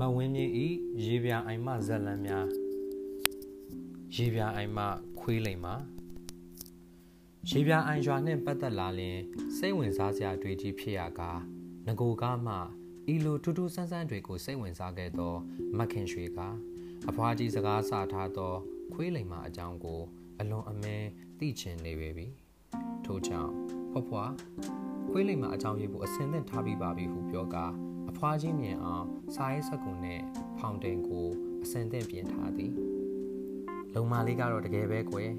မဝင်းမြင့်ဤရေပြအိုင်မဇလံများရေပြအိုင်မခွေးလိမ်မှာရေပြအိုင်ရွာနှင့်ပတ်သက်လာလင်စိတ်ဝင်စားစရာတွေကြီးဖြစ်ရကားငကိုကားမှဤလိုထူးထူးဆန်းဆန်းတွေကိုစိတ်ဝင်စားခဲ့သောမခင်ရွှေကအဖွားကြီးစကားဆထားသော ခွေးလိမ်မအကြောင်းကို အလွန်အမင်းသိချင်နေပေပြီထို့ကြောင့်ဖွားဖွားခွေးလိမ်မအကြောင်းရေးဖို့အစင်သင့်ထားပြီးပါပြီဟုပြောကာ အဖွားကြီးမြင်အောင်စာရေးစက်ကူနဲ့ဖောင်တင်ကိုအစင်သင့်ပြင်ထားသည်လုံမလေးကတော့တကယ်ပဲကွယ်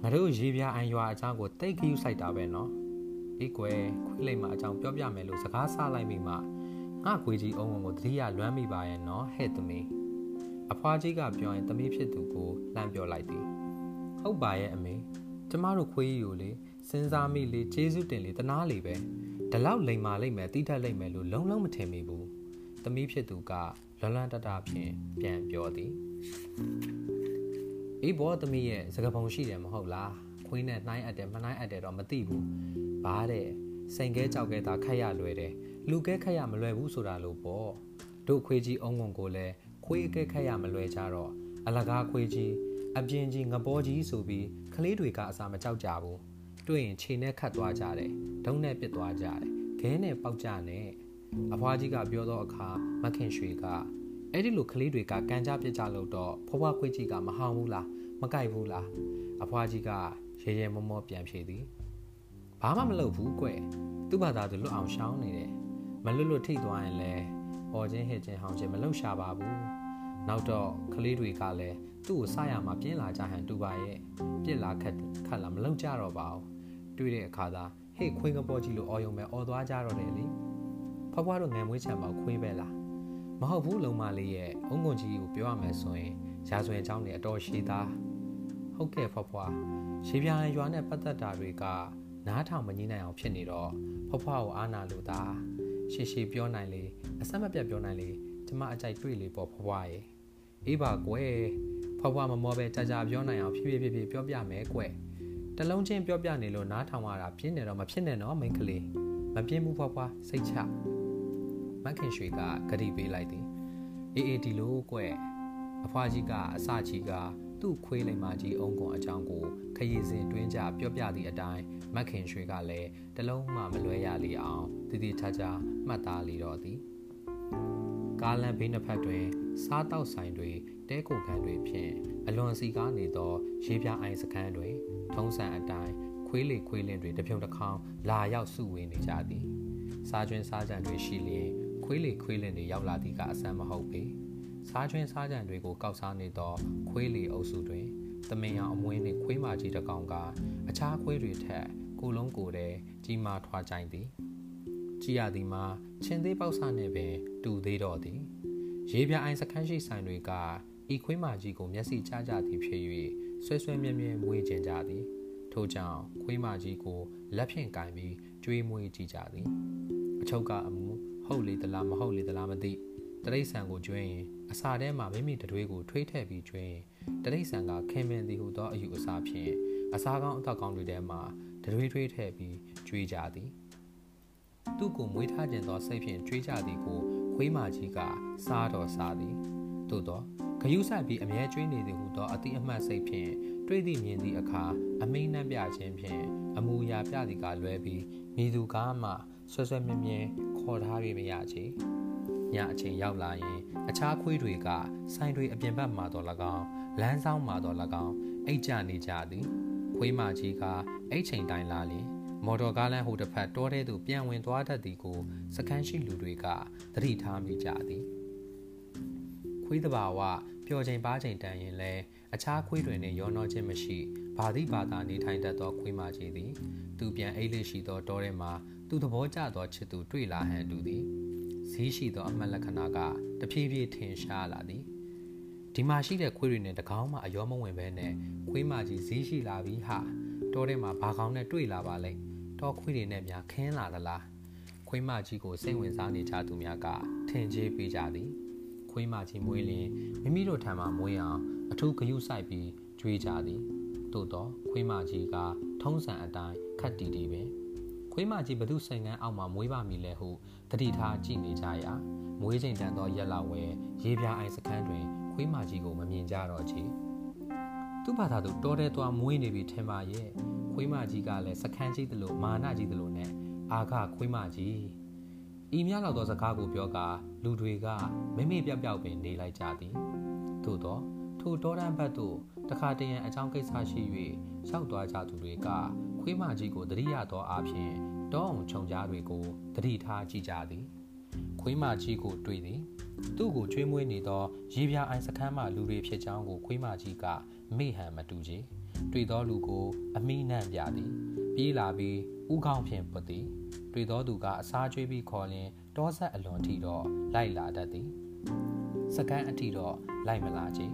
ငါတို့ရေပြားအန်ရွာအကြောင်းကိုတိတ်ခယူဆိုင်တာပဲနော်ဒီကွယ်ခွေးလိမ်မအကြောင်းပြောပြမယ်လို့စကားဆလိုက်မိမှငါခွေးကြီးအုံးကိုတတိယလွမ်းမိပါရဲ့နော်ဟဲ့သမီးအဖွားကြီးကပြောရင်သမီးဖြစ်သူကိုလှမ်းပြောလိုက်သည်ဟုတ်ပါရဲ့အမေကျမတို့ခွေးကြီးကိုလေစဉ်းစားမိလေကျေးဇူးတင်လေတနာလေပဲ ဒီလောက်လိမ်မာလိမ့်မယ်တိထက်လိမ့်မယ်လို့လုံးလုံးမထင်မိဘူးသမီးဖြစ်သူကလွန်လွန်တတဖြင့်ပြန်ပြောသည်အေးဘောသမီးရဲ့စကပုံရှိတယ်မဟုတ်လားခွေးနဲ့နှိုင်းအပ်တယ်မနှိုင်းအပ်တယ်တော့မသိဘူးဘာတဲ့စိန်ကဲကြောက်ကဲသာခက်ရလွယ်တယ်လူကဲခက်ရမလွယ်ဘူးဆိုတာလို့ပေါ့တို့ခွေးကြီးအုံငုံကိုလည်းခွေးအကဲခက်ရမလွယ်ကြတော့အလကားခွေးကြီးအပြင်းကြီးငပေါ်ကြီးဆိုပြီးကလေးတွေကအစာမကြောက်ကြဘူး တွေ့ရင်ခြေနဲ့ခတ်သွားကြတယ်ဒုံနဲ့ပစ်သွားကြတယ်ခဲနဲ့ပေါက်ကြနဲ့အဖွားကြီးကပြောတော့အခါမခင်ရွှေကအဲ့ဒီလိုကလေးတွေကကန်ကြပြစ်ကြလို့တော့ဖွားဖွားခွေးကြီးကမဟောင်းဘူးလားမကြိုက်ဘူးလားအဖွားကြီးကရေရဲမောမောပြန်ဖြေသည်ဘာမှမလုပ်ဘူးကွသူ့ဘာသာသူလွတ်အောင်ရှောင်းနေတယ်မလွတ်လွတ်ထိသွားရင်လဲအော်ချင်းဟစ်ချင်းဟောင်းချင်းမလုပ်ရှာပါဘူးနောက်တော့ကလေးတွေကလည်းသူ့ကိုစရမှာပြင်းလာကြဟန်တူပါရဲ့ပြစ်လာခက်ခတ်လာမလုံကြတော့ပါဘူး တွေ့တဲ့အခါသာဟေ့ခွေးကပေါ်ကြီးလို့အော်ယုံပဲအော်သွားကြတော့တယ်လေဖွားဖွားတို့ငယ်မွေးချံပေါခွေးပဲလားမဟုတ်ဘူးလုံမလေးရဲ့အုံကုန်ကြီးကိုပြောရမယ်ဆိုရင်ရာဇဝင်အကြောင်းတွေအတော်ရှိသားဟုတ်ကဲ့ဖွားဖွားရေပြားရွာနဲ့ပတ်သက်တာတွေကနားထောင်မငြင်းနိုင်အောင်ဖြစ်နေတော့ဖွားဖွားကိုအားနာလို့သားရှေ့ရှေ့ပြောနိုင်လေအဆက်မပြတ်ပြောနိုင်လေကျမအကြိုက်တွေ့လေပေါ့ဖွားဖွားရဲ့အေးပါကွယ်ဖွားဖွားမမောပဲကြာကြာပြောနိုင်အောင်ဖြည်းဖြည်းဖြည်းပြောပြမယ်ကွယ် တလုံးချင်းပြောပြနေလို့နားထောင်ရတာပြင်းနေတော့မဖြစ်နဲ့နော်မိန်းကလေးမပြင်းဘူးဖွားဖွားစိတ်ချမခင်ရွှေကဂတိပေးလိုက်သည်အေးအေးဒီလိုကွအဖွားကြီးကအစကြီးကသူ့ခွေးလိမ္မာကြီးအုံကွန်အကြောင်းကိုခရီးစဉ်တွင်းကြပြောပြသည့်အတိုင်းမခင်ရွှေကလည်းတလုံးမှမလွဲရလေအောင်တည်တည်ချာချာမှတ်သားလေတော့သည်ကားလန်ဘေးနှစ်ဖက်တွင်စားတောက်ဆိုင်တွေတဲကိုကန်တွေဖြင့်အလွန်စီကားနေသောရေပြအိုင်စခန်းတွင် ထုံးစံအတိုင်းခွေးလေခွေးလင်းတွေတပြုံတစ်ခေါင်လာရောက်စုဝေးနေကြသည်စားကျွင်းစားကြံတွေရှိလျင်ခွေးလေခွေးလင်းတွေရောက်လာသည်ကအဆန်းမဟုတ်ပေစားကျွင်းစားကြံတွေကိုကောက်စားနေသောခွေးလေအုပ်စုတွင်သမင်ရောင်အမွေးနှင့်ခွေးမာကြီးတစ်ကောင်ကအခြားခွေးတွေထက်ကိုလုံးကိုယ်တည်းကြီးမားထွားကြိုင်သည်ကြည်ရသည်မှာချင်းသေးပေါက်ဆနှင့်ပင်တူသေးတော့သည်ရေပြအိုင်စခန်းရှိဆိုင်တွေကဤခွေးမာကြီးကိုမျက်စိချကြသည်ဖြစ်၍ ဆွဲဆွဲမြဲမြဲမွေးကျင်ကြသည်ထို့ကြောင့်ခွေးမကြီးကိုလက်ဖြင့်ကင်ပြီးကျွေးမွေးကြည့်ကြသည်အချုပ်ကအမူဟုတ်လေသလားမဟုတ်လေသလားမသိတရိษံကိုကျွေးရင်အစာထဲမှာမိမိတတွေးကိုထွေးထည့်ပြီးကျွေးရင်တရိษံကခင်မင်သည်ဟုသောအယူအဆဖြင့်အစာကောင်းအသောက်ကောင်းတွေထဲမှာတတွေးထွေးထည့်ပြီးကျွေးကြသည်သူ့ကိုမွေးထားခြင်းသောစိတ်ဖြင့်ကျွေးကြသည်ကိုခွေးမကြီးကစားတော်စားသည်သို့သော ဂယုဆိုင်ပြီးအမြဲကျွေးနေသည်ဟုသောအတိအမှတ်စိတ်ဖြင့်တွေ့သည့်မြင်သည့်အခါအမိန်နှံ့ပြခြင်းဖြင့်အမူအရာပြသည်ကလွဲပြီးမိသူကားမှဆွဆွမြဲမြဲခေါ်ထား၍မရချေညအချိန်ရောက်လာရင် အခြားခွေးတွေကဆိုင်တွေအပြင်ဘက်မှာတော့၎င်းလမ်းဆောင်မှာတော့၎င်းအိတ်ကြနေကြသည်ခွေးမကြီးကအိတ်ချိန်တိုင်းလာလျင်မော်တော်ကားလမ်းဟိုတစ်ဖက်တောထဲသို့ပြန်ဝင်သွားတတ်သည်ကိုစကန်းရှိလူတွေကသတိထားမိကြသည် ခွေးတဘာဝပျော်ချိန်ပါချိန်တန်ရင်လဲအခြားခွေးတွင်နှင့်ရောနှောခြင်းမရှိဘာသည့်ဘာသာနေထိုင်တတ်သောခွေးမကြီးသည်သူပြန်အိတ်လေးရှိသောတောထဲမှသူသဘောကျသောချစ်သူတွေ့လာဟန်တူသည်ဈေးရှိသောအမှတ်လက္ခဏာကတဖြည်းဖြည်းထင်ရှားလာသည်ဒီမှာရှိတဲ့ခွေးတွေနဲ့တကောင်းမှအယောမဝင်ပဲနဲ့ခွေးမကြီးဈေးရှိလာပြီဟာတောထဲမှာဘာကောင်းနဲ့တွေ့လာပါလဲတောခွေးတွေနဲ့များခင်းလာသလားခွေးမကြီးကိုစိတ်ဝင်စားနေကြသူများကထင်ကြေးပေးကြသည် ခွေးမကြီးမွေးလင်မိမိတို့ထံမှမွေးအောင်အထူးဂယုစိုက်ပြီးကြွေးကြသည်သို့တော့ခွေးမကြီးကထုံးစံအတိုင်းခတ်တီတီပင်ခွေးခွေးမကြီးဘသူဆိုင်ကန်းအောက်မှာမွေးပါမည်လဲဟုတတိထားကြည့်နေကြရာမွေးချိန်တန်သောရက်လောက်ဝဲရေပြားအိုင်စခန်းတွင်ခွေးမကြီးကိုမမြင်ကြတော့ချေသူ့ဘာသာသူတောထဲသွားမွေးနေပြီထင်ပါရဲ့ခွေးမကြီးကလည်းစခန်းကြီးသလိုမာနကြီးသလိုနဲ့အာခခွေးမကြီး ဤမြလောက်သောစကားကိုပြောကာလူတွေကမိမိပြောက်ပြောက်ပင်နေလိုက်ကြသည်သို့သောထိုတောတန်းဘက်သို့တခါတရံအကြောင်းကိစ္စရှိ၍ရောက်သွားကြသူတွေကခွေးမကြီးကိုတတိယသောအားဖြင့်တောအောင်ခြုံကြားတွေကိုတတိထားကြည့်ကြသည် ခွေးမကြီးကိုတွေ့သည် သူ့ကိုကျွေးမွေးနေသောရေပြာအိုင်စခန်းမှလူတွေဖြစ်ကြောင်းကိုခွေးမကြီးကမေ့ဟန်မတူချေတွေ့သောလူကိုအမိနှံ့ပြသည် ပြေးလာပြီးဥကောင်းဖြင့်ပုတ်သည်တွေ့သောသူကအစားကျွေးပြီးခေါ်လင်တောဆက်အလွန်ထိတော့လိုက်လာတတ်သည်စကန်းအထိတော့လိုက်မလာချေ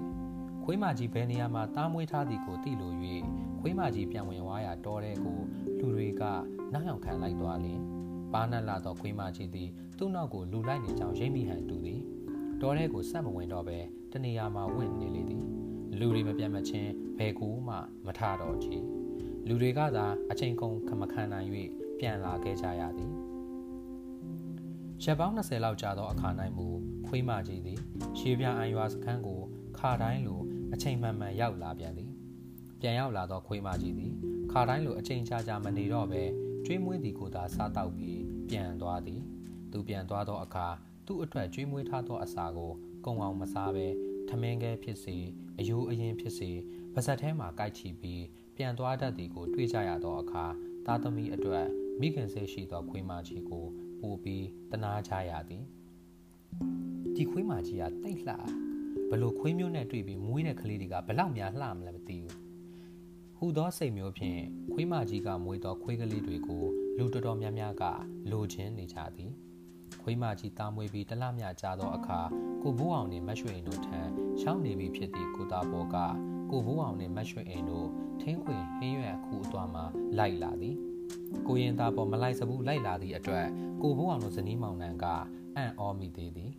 ခွေးမကြီးဘယ်နေရာမှာတားမွေးထားသည်ကိုသိလို၍ခွေးမကြီးပြန်ဝင်သွားရာတောထဲကိုလူတွေကနောက်ရောက်ခံလိုက်သွားလင်ပါနက်လာသောခွေးမကြီးသည်သူ့နောက်ကိုလူလိုက်နေကြောင်းရိပ်မိဟန်တူသည်တောထဲကိုဆက်မဝင်တော့ဘဲတနေရာမှာဝင့်နေလေသည်လူတွေမပြတ်မချင်းဘယ်ကူမှမထတော့ချေ လူတွေကသာအချိန်ကုန်ခမခံနိုင်၍ပြန်လာခဲ့ကြရသည်ရက်ပေါင်း20လောက်ကြာသောအခါ၌မူခွေးမကြီးသည်ရေပြအံရွာစခန်းကိုခါတိုင်းလိုအချိန်မှန်မှန်ရောက်လာပြန်သည်ပြန်ရောက်လာသောခွေးမကြီးသည်ခါတိုင်းလိုအချိန်ကြာကြာမနေတော့ဘဲကျွေးမွေးသည်ကိုသာစားတောက်ပြီးပြန်သွားသည်သူပြန်သွားသောအခါသူ့အတွက်ကျွေးမွေးထားသောအစာကိုကုံအောင်မစားဘဲထမင်းခဲဖြစ်စေအယိုးအရင်ဖြစ်စေပါဇက်ထဲမှာကိုက်ချီပြီး ပြန်သွားတတ်သည်ကို တွေ့ကြရသောအခါသားသမီးအတွက်မိခင်စိတ်ရှိသောခွေးမကြီးကိုပို့ပြီးတနာကြရသည်ဒီခွေးမကြီးကတိတ်လှဘလို့ခွေးမျိုးနဲ့တွေ့ပြီးမွေးတဲ့ကလေးတွေကဘလောက်များလှမလဲမသိဘူးဟူသောစိတ်မျိုးဖြင့်ခွေးမကြီးကမွေးသောခွေးကလေးတွေကိုလူတော်တော်များများကလိုချင်နေကြသည် ခွေးမကြီးတားမွေးပြီးတလမြကြာသောအခါကိုဘိုးအောင်နှင့်မတ်ရွှေအိမ်တို့ထံရှောင်းနေပြီဖြစ်သည့်ကိုသားဘောကကိုဘိုးအောင်နှင့်မတ်ရွှေအိမ်တို့ထင်းခွေဟင်းရွက်အခုအသွားမှလိုက်လာသည်ကိုရင်သားပေါ်မလိုက်စဘူးလိုက်လာသည့်အတွက်ကိုဘိုးအောင်တို့ဇနီးမောင်နှံကအံ့ဩမိသေးသည်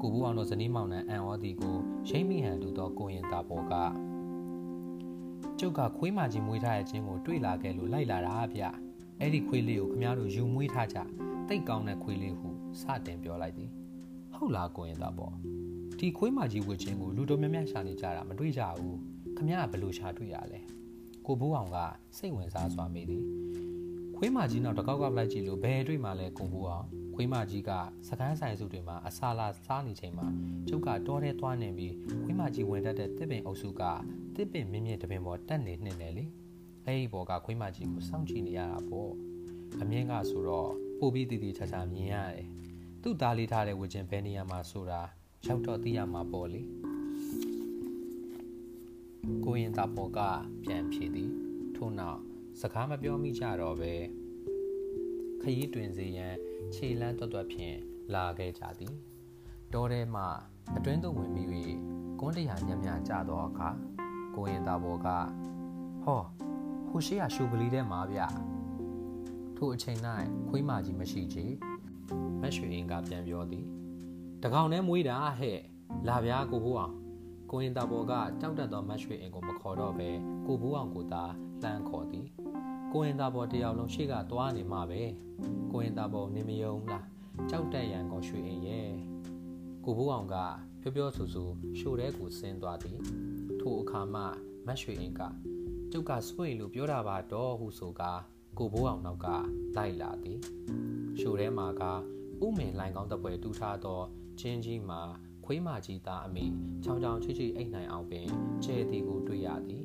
ကိုဘိုးအောင်တို့ဇနီးမောင်နှံအံ့ဩသည်ကိုရိမ့်မိဟန်တူသောကိုရင်သားပေါ်ကကျုပ်ကခွေးမကြီးမွေးထားတဲ့ချင်းကိုတွေ့လာခဲ့လို့လိုက်လာတာဗျအဲ့ဒီခွေးလေးကိုခမားတို့ယူမွေးထားကြတိတ်ကောင်းတဲ့ခွေးလေးဟု စတင်ပြောလိုက်သည်ဟုတ်လားကိုရင်သားပေါ်ဒီခွေးမကြီးဝစ်ချင်းကိုလူတော်များများရှာနေကြတာမတွေ့ကြဘူးခမရဘယ်လိုရှာတွေ့ရလဲကိုဘိုးအောင်ကစိတ်ဝင်စားစွာမိသည်ခွေးမကြီးနောက်တကောက်ကလိုက်ကြည့်လို့ဘယ်တွေ့မှလဲကိုဘိုးအောင်ခွေးမကြီးကစကန်းဆိုင်စုတွေမှာအစာလာစားနေချိန်မှာကျုပ်ကတောထဲသွားနေပြီးခွေးမကြီးဝင်တတ်တဲ့တစ်ပင်အုပ်စုကတစ်ပင်မြင့်မြင့်တပင်ပေါ်တက်နေနှင်းတယ်လေအဲ့ဒီဘောကခွေးမကြီးကိုစောင့်ကြည့်နေရတာပေါ့အမြင့်ကဆိုတော့ပို့ပြီးတည်တည်ချာချာမြင်ရတယ် သူ့သားလေးထားတဲ့ဝကျင်ဘယ်နေရာမှာဆိုတာရောက်တော့သိရမှာပေါ့လေကိုရင်သားပေါ်ကပြန်ဖြေသည်ထို့နောက်စကားမပြောမိကြတော့ပဲခရီးတွင်စေရန်ခြေလန်းတွတ်တွတ်ဖြင့်လာခဲ့ကြသည်တောထဲမှအတွင်းသို့ဝင်ပြီး၍ကွန်းတရာညံ့ညံ့ကြသောအခါကိုရင်သားပေါ်ကဟောဟိုရှိရရှူကလေးထဲမှာဗျထိုအချိန်၌ခွေးမကြီးမရှိချေ မက်ရွှေအင်းကပြန်ပြောသည်တကောင်နဲ့မွေးတာဟဲ့လာဗျာကိုဘိုးအောင်ကိုရင်သားပေါ်ကတောက်တက်သောမက်ရွှေအင်းကိုမခေါ်တော့ပဲကိုဘိုးအောင်ကိုသာလှမ်းခေါ်သည်ကိုရင်သားပေါ်တယောက်လုံးရှေ့ကသွားနေမှာပဲကိုရင်သားပေါ်နေမယုံလားကြောက်တက်ရန်ကောရွှေအိမ်ရဲ့ကိုဘိုးအောင်ကပြောပြောဆူဆူရှို့တဲ့ကိုဆင်းသွားသည်ထိုအခါမှမတ်ရွှေအိမ်ကကျုပ်ကစွင့်လို့ပြောတာပါတော့ဟုဆိုကာကိုဘိုးအောင်နောက်ကလိုက်လာသည် ရှို့ထဲမှာကဥမင်လိုင်ကောင်းတပွဲတူထားသောချင်းကြီးမှာခွေးမကြီးသားအမိချောင်းချောင်းချိချိအိတ်နိုင်အောင်ပင်ကျဲသည်ကိုတွေ့ရသည်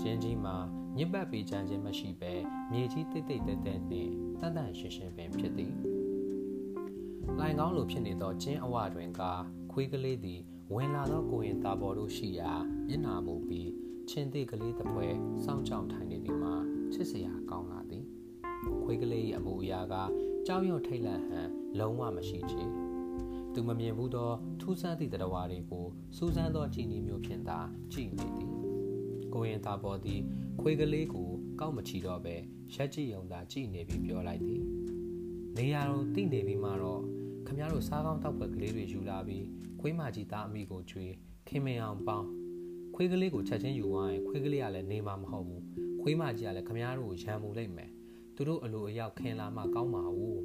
ချင်းကြီးမှာညစ်ပတ်ပေးချမ်းခြင်းမရှိဘဲမြေကြီးတိတ်တိတ်တဲတဲနှင့်တန်တန်ရှင်းရှင်းပင်ဖြစ်သည်လိုင်ကောင်းလိုဖြစ်နေသောကျင်းအဝတွင်ကခွေးကလေးသည်ဝင်လာသောကိုရင်သားပေါ်တို့ရှိရာမျက်နာမူပြီးချင်းသေးကလေးတစ်ပွဲစောင့်ကြောင်ထိုင်နေသည်မှာချစ်စရာကောင်းလာသည်ခွေးကလေး၏အမူအရာက ကြောက်ရွံ့ထိတ်လန့်ဟန်လုံးဝမရှိချေသူမမြင်ဘူးသောထူးဆန်းသည့်တရားတွေကိုစူးစမ်းသောကြည်နီမျိုးဖြင့်သာကြည်နေသည်ကိုရင်သားပေါ်သည် ခွေးကလေးကို ကောက်မချီတော့ပဲရက်ကြည့်ုံသာကြည်နေပြီးပြောလိုက်သည်နေရာတော့တိနေပြီးမှတော့ခမရတို့စားကောင်းတောက်ပွဲကလေးတွေယူလာပြီးခွေးမကြီးသားအမိကိုကျွေးခင်မင်အောင်ပေါင်းခွေးကလေးကိုချက်ချင်းယူသွားရင်ခွေးကလေးကလည်းနေမှာမဟုတ်ဘူးခွေးမကြီးကလည်းခမရတို့ကိုရံမှုလိုက်မယ် သူတို့အလိုအယောက်ခင်လာမှကောင်းပါဘူး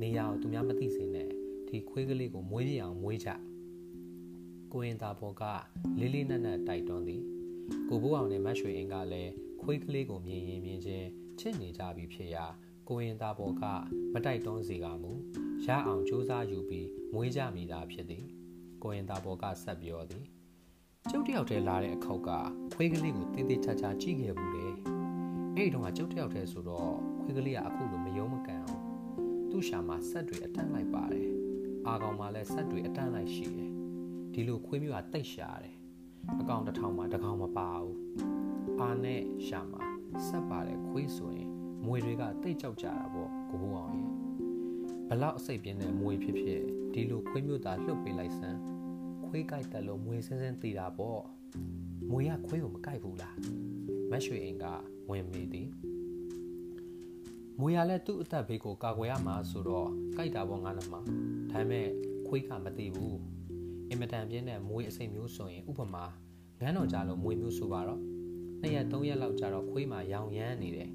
နေရာကိုသူများမသိစင်နဲ့ဒီခွေးကလေးကိုမွေးပြအောင်မွေးကြကိုရင်သားဘော်ကလေးလေးနက်နက်တိုက်တွန်းသည်ကိုဘိုးအောင်နဲ့မတ်ရွှေအင်ကလည်းခွေးကလေးကိုမြင်ရင်မြင်ချင်းချစ်နေကြပြီဖြစ်ရာကိုရင်သားဘော်ကမတိုက်တွန်းစေကမူရအောင်စူးစမ်းယူပြီးမွေးကြမိတာဖြစ်သည်ကိုရင်သားဘော်ကဆက်ပြောသည်ကျုပ်တယောက်တည်းလာတဲ့အခောက်ကခွေးကလေးကိုတင်းတင်းချာချာကြည့်ခဲ့ဘူးလေအဲ့ဒီတော့ကကျုပ်တယောက်တည်းဆိုတော့ ခွေးကလေးကအခုလိုမယုံမကန်အောင်သူ့ရှာမှာဆက်တွေအတန်းလိုက်ပါတယ်အာကောင်မှာလည်းဆက်တွေအတန်းလိုက်ရှိတယ်ဒီလိုခွေးမျိုးကတိတ်ရှာတယ်အကောင်တစ်ထောင်မှာတစ်ကောင်မပါဘူးအာနဲ့ရှာမှာဆက်ပါတယ်ခွေးဆိုရင်မွေတွေကတိတ်ကြောက်ကြတာပေါ့ကိုဘိုးအောင်ရင်ဘလောက်အစိတ်ပြင်းတဲ့မွေဖြစ်ဖြစ်ဒီလိုခွေးမျိုးသားလှုပ်ပေးလိုက်စမ်းခွေးကြိုက်တယ်လို့မွေစင်းစင်းတည်တာပေါ့မွေကခွေးကိုမကြိုက်ဘူးလားမတ်ရွှေအိမ်ကဝင်မိသည် မွေရလည်းသူ့အသက်ဘေးကိုကာကွယ်ရမှာဆိုတော့ကြိုက်တာပေါ့ငါ့နမဒါပေမဲ့ခွေးကမသိဘူးအင်မတန်ပြင်းတဲ့မွေအစိမ်မျိုးဆိုရင်ဥပမာငန်းတော်ကြလို့မွေမျိုးဆိုပါတော့နှစ်ရက်သုံးရက်လောက်ကြာတော့ခွေးမှရောင်ရမ်းနေတယ်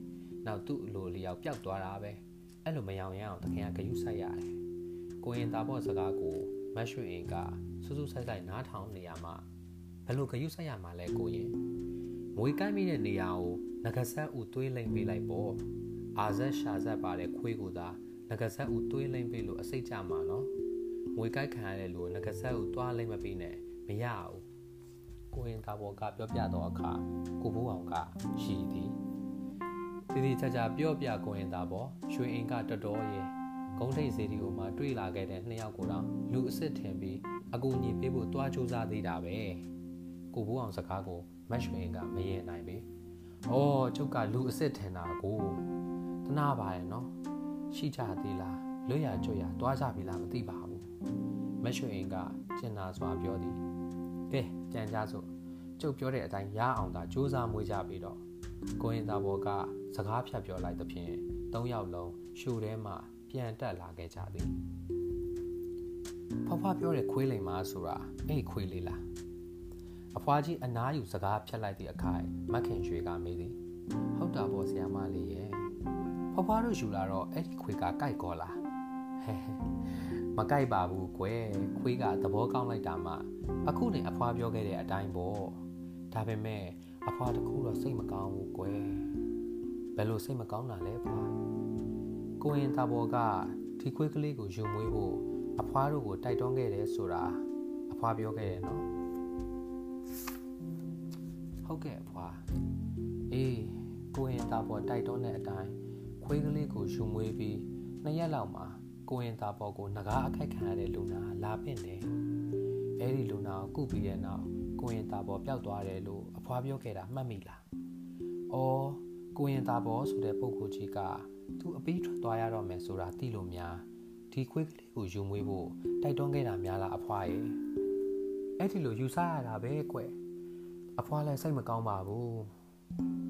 နောက်သူ့အလိုလျောက်ပျောက်သွားတာပဲအဲ့လိုမရောင်ရမ်းအောင်တခင်ကဂယုစိုက်ရတယ်ကိုရင်သားဘော့စကားကိုမတ်ရွှေအင်ကစူးစူးဆိုင်ဆိုင်နားထောင်နေရမှာဘယ်လိုဂယုစိုက်ရမှာလဲကိုရင်မွေကိုင်းမိတဲ့နေရာကိုငကဆက်ဦးသွေးလိမ့်ပေးလိုက်ပေါ့ အာဇက်ရှာဇက်ပါတဲ့ခွေးကိုသာငကဆက်ဦးသွေးလိမ့်ပေးလို့အစိတ်ကြမှာနော်ငွေကိုက်ခံရတဲ့လူကိုငကဆက်ဦးသွားလိမ့်မပေးနဲ့မရဘူးကိုရင်သားဘောကပြောပြတော့အခါကိုဘိုးအောင်ကရှိသည်တည်တည်ချာချာပြောပြကိုရင်သားဘောရွှေအင်ကတော်တော်ရဲ့ဂုံးထိတ်စီဒီကိုမှတွေ့လာခဲ့တဲ့နှစ်ယောက်ကိုတော့လူအစ်စ်ထင်ပြီးအကူညီပေးဖို့တွားကြိုးစားသေးတာပဲကိုဘိုးအောင်စကားကိုမတ်ရွှေအင်ကမရင်နိုင်ပြီ။အော်ကျုပ်ကလူအစ်စ်ထင်တာကို တနာပါရဲ့နော်ရှိကြသေးလားလွတ်ရကြွရတွားကြပြီလားမသိပါဘူးမရွှေအင်ကကျင်နာစွာပြောသည်ကဲကြံကြစို့ကျုပ်ပြောတဲ့အတိုင်းရအောင်သာစူးစမ်းမွေးကြပြီးတော့ကိုရင်သားဘော်ကစကားဖြတ်ပြောလိုက်သဖြင့်သုံးယောက်လုံးရှူထဲမှပြန်တက်လာခဲ့ကြသည်ဖွားဖွားပြောတဲ့ခွေးလိမ်မာဆိုတာအဲ့ခွေးလေးလားအဖွားကြီးအနားယူစကားဖြတ်လိုက်သည့်အခါမခင်ရွှေကမေးသည်ဟုတ်တာပေါ့ဆရာမလေးရဲ့ ဖွားဖွားတို့ယူလာတော့အဲ့ဒီခွေးကကြိုက်ကောလားဟဲမကြိုက်ပါဘူးကွယ်ခွေးကသဘောကောင်းလိုက်တာမှအခုနေအဖွားပြောခဲ့တဲ့အတိုင်းပေါ့ဒါပေမဲ့အဖွားတခုတော့စိတ်မကောင်းဘူးကွယ်ဘယ်လိုစိတ်မကောင်းတာလဲဖွာကိုရင်သားဘောကဒီခွေးကလေးကိုယူမွေးဖို့အဖွားတို့ကိုတိုက်တွန်းခဲ့တယ်ဆိုတာအဖွားပြောခဲ့တယ်နော်ဟုတ်ကဲ့အဖွားအေးကိုရင်သားဘောတိုက်တွန်းတဲ့အတိုင်း ခွေးကလေးကိုယူမွေးပြီးနှစ်ရက်လောက်မှာကိုရင်သားဘောကိုငကားအခိုက်ခံရတဲ့လူနာလာပင့်တယ်အဲ့ဒီလူနာကိုကုပြီးတဲ့နောက်ကိုရင်သားဘောပျောက်သွားတယ်လို့အဖွားပြောခဲ့တာမှတ်မိလားအော်ကိုရင်သားဘောဆိုတဲ့ပုဂ္ဂိုလ်ကြီးကသူအပေးထွက်သွားရတော့မယ်ဆိုတာသိလို့များဒီခွေးကလေးကိုယူမွေးဖို့တိုက်တွန်းခဲ့တာများလားအဖွားရဲ့အဲ့ဒီလိုယူဆရတာပဲကွအဖွားလည်းစိတ်မကောင်းပါဘူး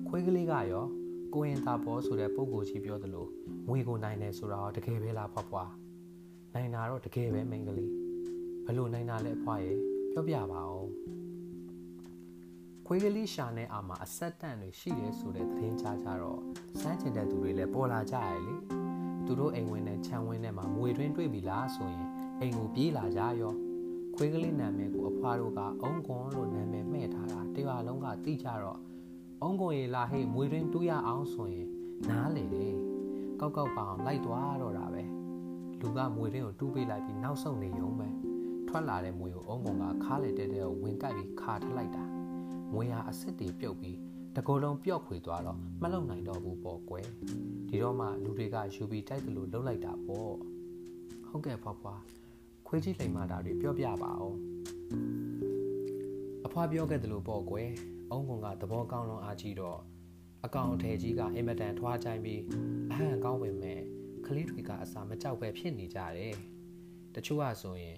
ခွေးကလေးကရော ကိုရင်သားဘောဆိုတဲ့ပုဂ္ဂိုလ်ကြီးပြောသလိုငွေကိုနိုင်တယ်ဆိုတာတော့တကယ်ပဲလားဖွားဖွားနိုင်တာတော့တကယ်ပဲမိန်းကလေးဘလို့နိုင်တာလဲအဖွားရဲ့ပြောပြပါဦးခွေးကလေးရှာနေအာမှာအဆက်တန့်တွေရှိတယ်ဆိုတဲ့သတင်းကြားကြတော့စမ်းချင်တဲ့သူတွေလည်းပေါ်လာကြရလေသူတို့အိမ်ဝင်နဲ့ခြံဝင်နဲ့မှာမွေတွင်းတွေ့ပြီလားဆိုရင်အိမ်ကိုပြေးလာကြရောခွေးကလေးနာမည်ကိုအဖွားတို့ကအုံကွန်လို့နာမည်မှဲ့ထားတာတရွာလုံးကသိကြတော့ အုံကွန်ရေလာဟေးမွေတွင်းတူးရအောင်ဆိုရင်နားလေတယ်ကောက်ကောက်ပအောင်လိုက်သွားတော့တာပဲလူကမွေတွင်းကိုတူးပေးလိုက်ပြီးနောက်ဆုံးနေရုံပဲထွက်လာတဲ့မွေကိုအုံကွန်ကခါးလေတဲတဲကိုဝင်ကပ်ပြီးခါထလိုက်တာမွေဟာအစ်စ်တွေပြုတ်ပြီးတကောလုံးပျော့ခွေသွားတော့မလုံနိုင်တော့ဘူးပေါ့ကွယ်ဒီတော့မှလူတွေကယူပြီးတိုက်တယ်လို့လှုပ်လိုက်တာပေါ့ဟုတ်ကဲ့ဖွားဖွားခွေးကြီးလိမ်မာတာတွေပြောပြပါအောင်အဖွားပြောခဲ့တယ်လို့ပေါ့ကွယ် အုံကွန်ကသဘောကောင်းလွန်အားကြီးတော့အကောင်အထည်ကြီးကအင်မတန်ထွားချိုင်းပြီးအဟံကောင်းပင်မဲ့ကလေးတွေကအစာမကြောက်ပဲဖြစ်နေကြတယ်တချို့ကဆိုရင်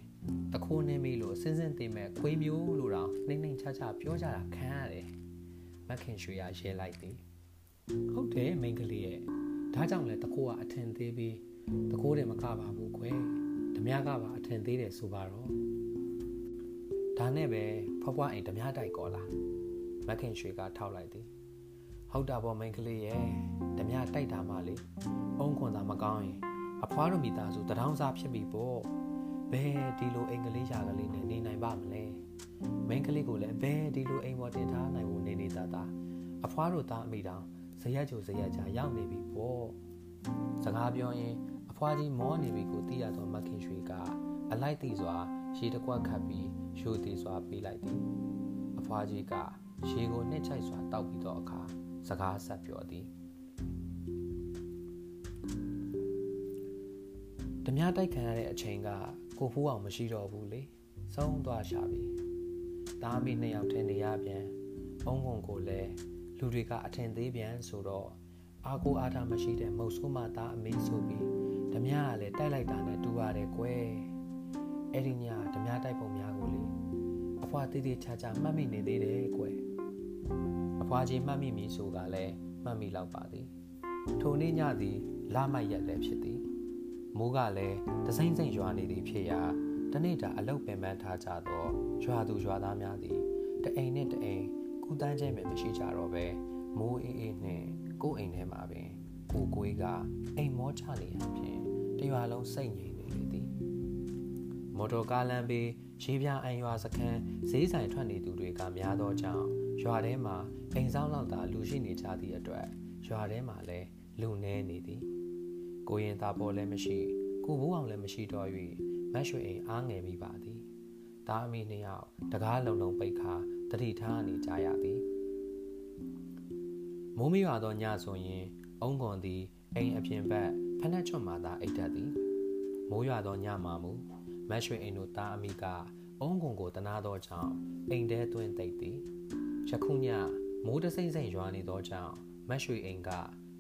တခိုးနေပြီလို့စဉ်စဉ်သိမဲ့ခွေးမျိုးလို့တော့နှိမ့်နှိမ့်ချာချာပြောကြတာခံရတယ်မခင်ရွှေရရဲလိုက်သည်ဟုတ်တယ်မိန်းကလေးရဲ့ဒါကြောင့်လဲတခိုးကအထင်သေးပြီးတခိုးတယ်မကပါဘူးခွဲဓမြကပါအထင်သေးတယ်ဆိုပါတော့ဒါနဲ့ပဲဖွားဖွားအိမ်ဓမြတိုက်ကောလာ မခင်ရွှေကထောက်လိုက်သည်ဟုတ်တာပေါ့မိန်းကလေးရဲ့ဓမြတိုက်တာမှလေအုံခွန်သာမကောင်းရင်အဖွားတို့မိသားစုတထောင်းစားဖြစ်ပြီပေါ့ဘယ်ဒီလိုအိမ်ကလေးရှာကလေးနဲ့နေနိုင်ပါမလဲမိန်းကလေးကိုလည်းဘယ်ဒီလိုအိမ်ပေါ်တင်ထားနိုင်ဖို့နေနေသားသားအဖွားတို့သားအမိတောင်ဇရက်ချိုဇရက်ချာရောက်နေပြီပေါ့စကားပြောရင်အဖွားကြီးမောနေပြီကိုသိရတော့မခင်ရွှေကအလိုက်သိစွာရှည်တကွက်ခတ်ပြီးရှိုးသေးစွာပေးလိုက်သည်အဖွားကြီးက ရှည်ကိုနှစ်ချိုက်စွာတောက်ပြီးတော့အခါစကားဆက်ပြောသည်ဓမြတိုက်ခံရတဲ့အချိန်ကကိုဖိုးအောင်မရှိတော့ဘူးလေဆုံးသွားရှာပြီတားမိနှစ်ယောက်ထဲနေရပြန်ဘုံကုံကိုလည်းလူတွေကအထင်သေးပြန်ဆိုတော့အာကိုအားထားမရှိတဲ့မုတ်ဆိုးမသားအမေဆိုပြီးဓမြကလည်းတိုက်လိုက်တာနဲ့တူရတယ်ကွယ်အဲ့ဒီညဓမြတိုက်ပုံများကိုလေအဖွာတေးသေးချာချာမှတ်မိနေသေးတယ်ကွယ်အ ဖွာကြီးမှတ်မိမည်ဆိုကလည်းမှတ်မိလောက်ပါသည်ထိုနေ့ညသည်လာမရက်လည်းဖြစ်သည်မိုးကလည်းတစိမ့်စိမ့်ရွာနေသည်ဖြစ်ရာတနေ့တာအလုတ်ပင်ပန်းထားကြသောရွာသူရွာသားများသည်တအိမ်နှင့်တအိမ်ကူတန်းချင်းပဲမရှိကြတော့ပဲမိုးအေးအေးနှင့်ကိုယ်အိမ်ထဲမှာပင်ကိုကိုွေးကအိမ်မောချနေဟန်ဖြင့်တရွာလုံးစိတ်ငြိမ်နေလေသည်မော်တော်ကားလမ်းဘေးရေပြအံရွာစခန်းဈေးဆိုင်ထွက်နေသူတွေကများသောကြောင့် ရွာထဲမှာအိမ်ဆောင်လောက်သာလူရှိနေကြသည့်အတွက်ရွာထဲမှာလည်းလူနေနေသည်ကိုရင်သားပေါ်လည်းမရှိကိုဘိုးအောင်လည်းမရှိတော့၍မတ်ရွှေအိမ်အားငယ်မိပါသည်သားအမိနှစ်ယောက်တကားလုံလုံပိတ်ခါတတိထားနေကြရသည်မိုးမရွာသောညဆိုရင် အုံကွန်သည်အိမ်အပြင်ဘက်ဖနက်ချွတ်မှသာအိတ်တတ်သည်မိုးရွာသောညမှာမူမတ်ရွှေအိမ်တို့သားအမိကအုံကွန်ကိုတနာသောကြောင့်အိမ်ထဲသွင်းသိပ်သည် ယခုညမိုးတစိမ့်စိမ့်ရွာနေသောကြောင့်မတ်ရွှေအိမ်က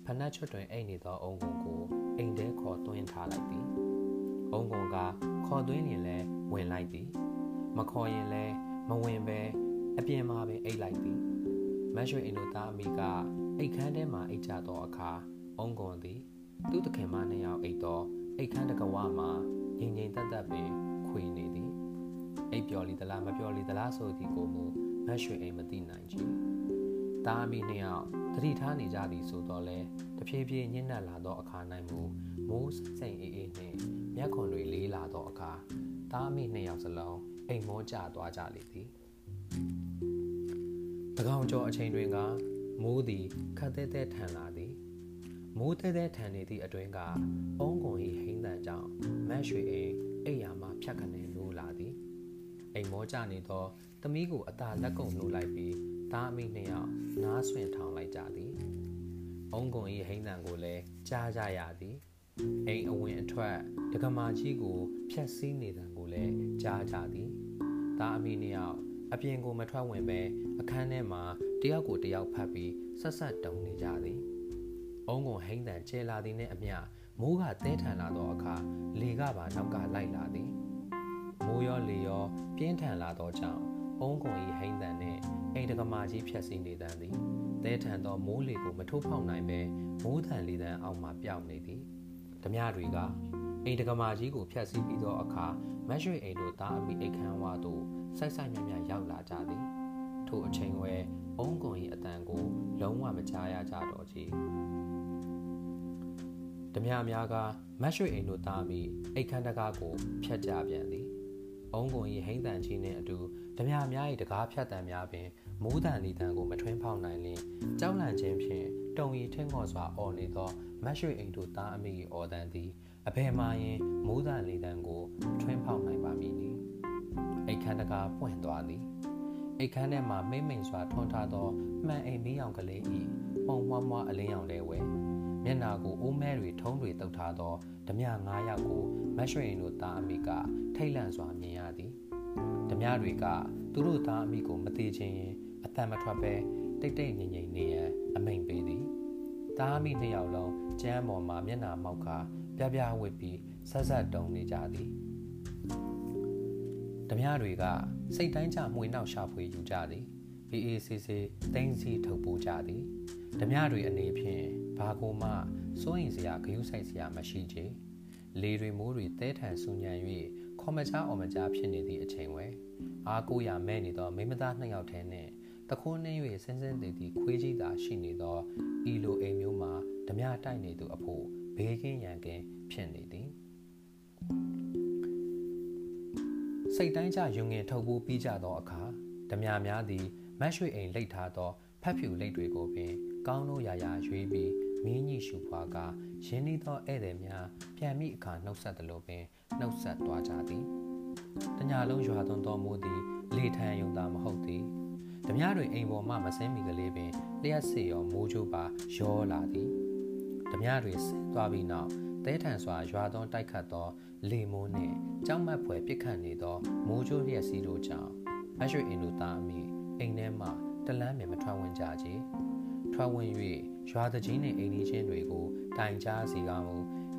ဖနက်ချွတ်တွင်အိမ်နေသောအုံကွန်ကိုအိမ်ထဲခေါ်သွင်းထားလိုက်သည်အုံကွန်ကခေါ်သွင်းရင်လည်းဝင်လိုက်သည်မခေါ်ရင်လည်းမဝင်ပဲအပြင်မှာပင်အိတ်လိုက်သည်မတ်ရွှေအိမ်တို့သားအမိကအိတ်ခမ်းထဲမှာအိတ်ကြသောအခါအုံကွန်သည်သူ့တခင်မနှစ်ယောက်အိတ်သောအိတ်ခမ်းတကဝမှာငြိမ်ငြိမ်သက်သက်ပင်ခွေနေသည်အိတ်ပျော်လီသလားမပျော်လီသလားဆိုသည်ကိုမူ မတ်ရွှေအိမ်မသိနိုင်ကြ။သားအမိနှစ်ယောက်တတိထားနေကြသည်ဆိုတော့လဲတဖြည်းဖြည်းညှင်းနှက်လာသောအခါ၌မူမိုးစိမ်အေးအေးနှင့်မျက်ခွန်တွေလေးလာသောအခါသားအမိနှစ်ယောက်စလုံးအိမ်မောကျသွားကြလေသည်။တကောင်ကျော်အချိန်တွင်ကမိုးသည်ခတ်သေးသေးထန်လာသည်မိုးသေးသေးထန်နေသည့်အတွင်းကအုံးကွန်၏ဟိမ့်တန်ကြောင့်မတ်ရွှေအိမ်အိယာမှဖြတ်ခနဲလိုးလာသည် အိမ်မောကျနေသောသမီးကိုအသာလက်ကုံနှိုးလိုက်ပြီးသားအမိနှစ်ယောက်နားဆွင့်ထောင်လိုက်ကြသည်အုံးကွန်၏ဟိမ့်တန်ကိုလည်းကြားကြရသည်အိမ်အဝင်အထွက်ဒကမာကြီးကိုဖြတ်စည်းနေတဲ့ကိုလည်းကြားကြသည်သားအမိနှစ်ယောက်အပြင်ကိုမထွက်ဝင်ပဲအခန်းထဲမှာတယောက်ကိုတယောက်ဖတ်ပြီးဆက်ဆက်တုံနေကြသည်။အုံးကုန်ဟိမ့်တန်ကျဲလာသည်နှင့်အမျှမိုးကတဲထန်လာသောအခါလေကပါနောက်ကလိုက်လာသည်။ မိုးရောလေရော ပြင်းထန်လာသောကြောင့်အုံးကုန်၏ဟိမ့်တန်နှင့်အိမ်တကမာကြီးဖြတ်စည်းနေတန်သည်။တဲထန်သောမိုးလေကိုမထိုးဖောက်နိုင်ပဲမိုးထန်လေတန်အောက်မှပျောက်နေသည်။ဓမြတွေကအိမ်တကမာကြီးကိုဖျက်ဆီးပြီးသောအခါမတ်ရွှေအိမ်တို့သားအမိအိတ်ခမ်းဝါသို့ဆိုက်ဆိုက်မြမြရောက်လာကြသည်ထိုအချိန်ဝဲအုံးကွန်၏အတန်ကို လုံးဝမကြားရကြတော့ချေဓမြများကမတ်ရွှေအိမ်တို့သားမိအိတ်ခမ်းတကားကိုဖျက်ကြပြန်သည် အုံးကွန်၏ဟိမ့်တန်ချင်းနှင့်အတူဓမြများ၏တကားဖြတ်တန်များပင်မိုးတန်လီတန်ကိုမထွင်းဖောက်နိုင်လင်ကြောက်လန့်ခြင်းဖြင့်တုံရီထင်းခေါ်စွာအော်နေသောမတ်ရွှေအိမ်တို့သားအမိ၏အော်တန်သည်အဘယ်မှရင်မိုးတန်လီတန်ကိုထွင်းဖောက်နိုင်ပါမည်နီအိတ်ခမ်းတကားပွင့်သွားသည်အိတ်ခမ်းထဲမှမိမ့်မိန်စွာထွန်းထားသောမှန်အိမ်မီးရောင်ကလေးဤပုံမွားမွားအလင်းရောင်လဲဝဲ မျက်နာကိုအိုးမဲတွေထုံးတွေတုပ်ထားသောဓမြ၅ယောက်ကိုမတ်ရွှေရင်တို့သားအမိကထိတ်လန့်စွာမြင်ရသည်ဓမြတွေကသူတို့သားအမိကိုမသေးခြင်းရင်အတန်မထွက်ပဲတိတ်တိတ်ငြိမ်ငြိမ်နေရန်အမိန်ပေးသည်သားအမိနှစ်ယောက်လုံးကျမ်းပေါ်မှာမျက်နာမောက်ခါပြပြဝစ်ပြီးဆက်ဆက်တုံနေကြသည်ဓမြတွေကစိတ်တိုင်းကြမှွေနောက်ရှာဖွေယူကြသည်အေးအေးဆေးဆေးတင်းစီထုတ်ပိုးကြသည်ဓမြတွေအနေဖြင့် ဘာကိုမှစိုးရင်စရာဂယုဆိုင်စရာမရှိချေလေတွေမိုးတွေတဲထန်ဆူညံ၍ခေါ်မချအော်မချဖြစ်နေသည့်အချိန်ဝဲအားကိုးရမဲ့နေသောမိမသားနှစ်ယောက်ထဲနှင့်တခိုးနှင်း၍ဆင်းဆင်းတည်တည်ခွေးကြီးသာရှိနေသောဤလိုအိမ်မျိုးမှာဓမြတိုက်နေသူအဖို့ဘေးကင်းရန်ကင်းဖြစ်နေသည်စိတ်တိုင်းကြယုံငင်ထုတ်ဖို့ပြီးကြသောအခါဓမြများသည်မတ်ရွှေအိမ်လိတ်ထားသောဖတ်ဖြူလိတ်တွေကိုပင်ကောင်းလို့ရာရာရွေးပြီး မင်းကြီးရှူဖွာကရင်းနှီးသောဧည့်သည်များပြန်မိအခါနှုတ်ဆက်သလိုပင်နှုတ်ဆက်သွားကြသည်တညာလုံးရွာသွန်းသောမိုးသည်လေထံယုံသာမဟုတ်သည်ဓမြတွေအိမ်ပေါ်မှမစင်းမီကလေးပင်လျှက်စေရောမိုးချိုးပါရောလာသည်ဓမြတွေဆင်းသွားပြီးနောက်တဲထန်စွာရွာသွန်းတိုက်ခတ်သော လေမိုးနှင့်ကြောက်မက်ဖွယ်ပြစ်ခတ်နေသောမိုးချိုးလျက်စီးတို့ကြောင့်မရွှေအင်တို့သားအမိအိမ်ထဲမှတလန်းမြင်မထွက်ဝင်ကြကြ ထွက်ဝင်၍ရွာတကြီးနှင့်အိမ်ကြီးချင်းတွေကိုတိုင်ကြားစီကောင်း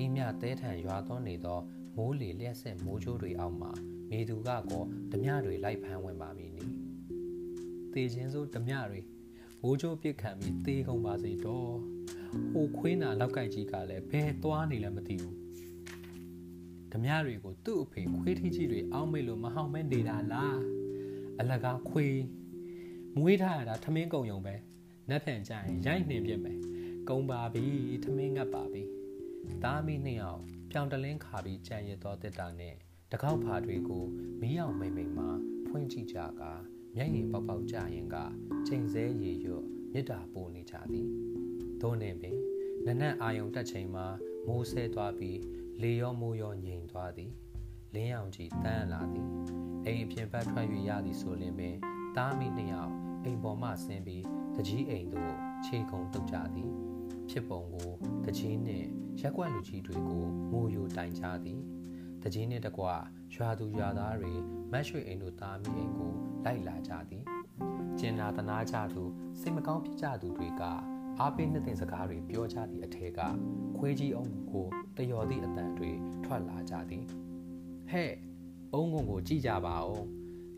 ဤမြတဲထန်ရွာသွန်းနေသောမိုးလေလျှက်ဆက်မိုးချိုးတွေအောက်မှာမိသူကကောဓမြတွေလိုက်ဖမ်းဝင်ပါမည်နီတေခြင်းစိုးဓမြတွေမိုးချိုးပြစ်ခံပြီးတေးကုန်ပါစေတော့ဟိုခွေးနာလောက်ကိုက်ကြီးကလည်းဘယ်သွားနေလဲမသိဘူးဓမြတွေကိုသူ့အဖေခွေးထီးကြီးတွေအောင်းမိလို့မဟောင်မဲနေတာလားအလကားခွေးမွေးထားရတာထမင်းကုံယုံပဲ နက်ဖြန်ကြရင်ရိုက်နှင်ပြစ်မယ်ကုံပါပြီထမင်းငတ်ပါပြီသားမီးနှစ်ယောက်ပြောင်တလင်းခါပြီးကြံရသောတစ်တာနဲ့တကောက်ဖာတွေကိုမီးအောင်မိမ့်မိန်မှာဖွင့်ကြည့်ကြကမျက်ရည်ပေါက်ပေါက်ကြရင်ကချိန်စဲရေရွတ်မေတ္တာပို့နေကြသည်သို့နှင့်ပင်နနက်အာယုံတက်ချိန်မှာမိုးဆဲသွားပြီးလေရောမိုးရောငြိမ်သွားသည်လင်းရောင်ကြီးတန်းလာသည်အိမ်အပြင်ဘက်ထွက်၍ရသည်ဆိုလင်ပင်သားမိနှစ်ယောက်အိမ်ပေါ်မှဆင်းပြီး တကြီးအိမ်သို့ခြေကုံတုတ်ကြသည် ဖြစ်ပုံကိုတကြီးနှင့်ရက်ွက်လူကြီးတွေကိုမိုးယိုတိုင်ကြသည်တကြီးနှင့်တကွရွာသူရွာသားတွေမတ်ရွှေအိမ်တို့သားမိအိမ်ကိုလိုက်လာကြသည်ကျင်နာတနာကြသူစိတ်မကောင်းဖြစ်ကြသူတွေကအားပေးနှစ်သိမ့်စကားတွေပြောကြသည့်အထက်ကခွေးကြီးအောင်ကိုတယော်သည့်အတန်တွေထွက်လာကြသည်ဟဲ့အုံကုံကိုကြည့်ကြပါဦး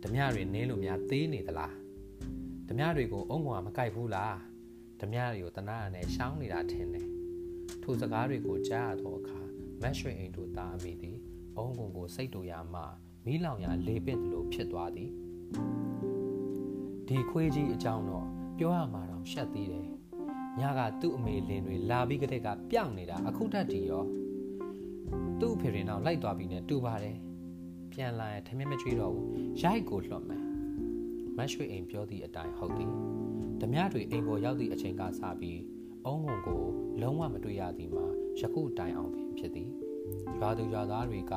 ဓမြတွေနင်းလို့များသေးနေသလား ဓမြတွေကိုအုံကုံကမကြိုက်ဘူးလားဓမြတွေကိုတနာရနဲ့ရှောင်းနေတာထင်တယ်ထိုစကားတွေကိုကြားရသောအခါမတ်ရွှေအိမ်တို့သားအမိသည်အုံကုံကိုစိတ်တူရမှမီးလောင်ရာလေပင့်သလိုဖြစ်သွားသည်ဒီခွေးကြီးအကြောင်းတော့ပြောရမှာတော့ရှက်သေးတယ်ညကသူ့အမေလင်းတွေလာပြီးကတည်းကပြောင်းနေတာအခုတတ်တည်ရောသူ့ဖေရင်တော့လိုက်သွားပြီးနဲ့တူပါတယ်ပြန်လာရင်ထမင်းမချွေးတော့ဘူးရိုက်ကိုလွှတ်မယ် မတ်ရွှေအိမ်ပြောသည့်အတိုင်းဟုတ်သည်ဓမြတွေအိမ်ပေါ်ရောက်သည့်အချိန်ကစပြီးအုံးငုံကိုလုံးဝမတွေ့ရသည်မှာယခုတိုင်အောင်ပင်ဖြစ်သည်ရွာသူရွာသားတွေက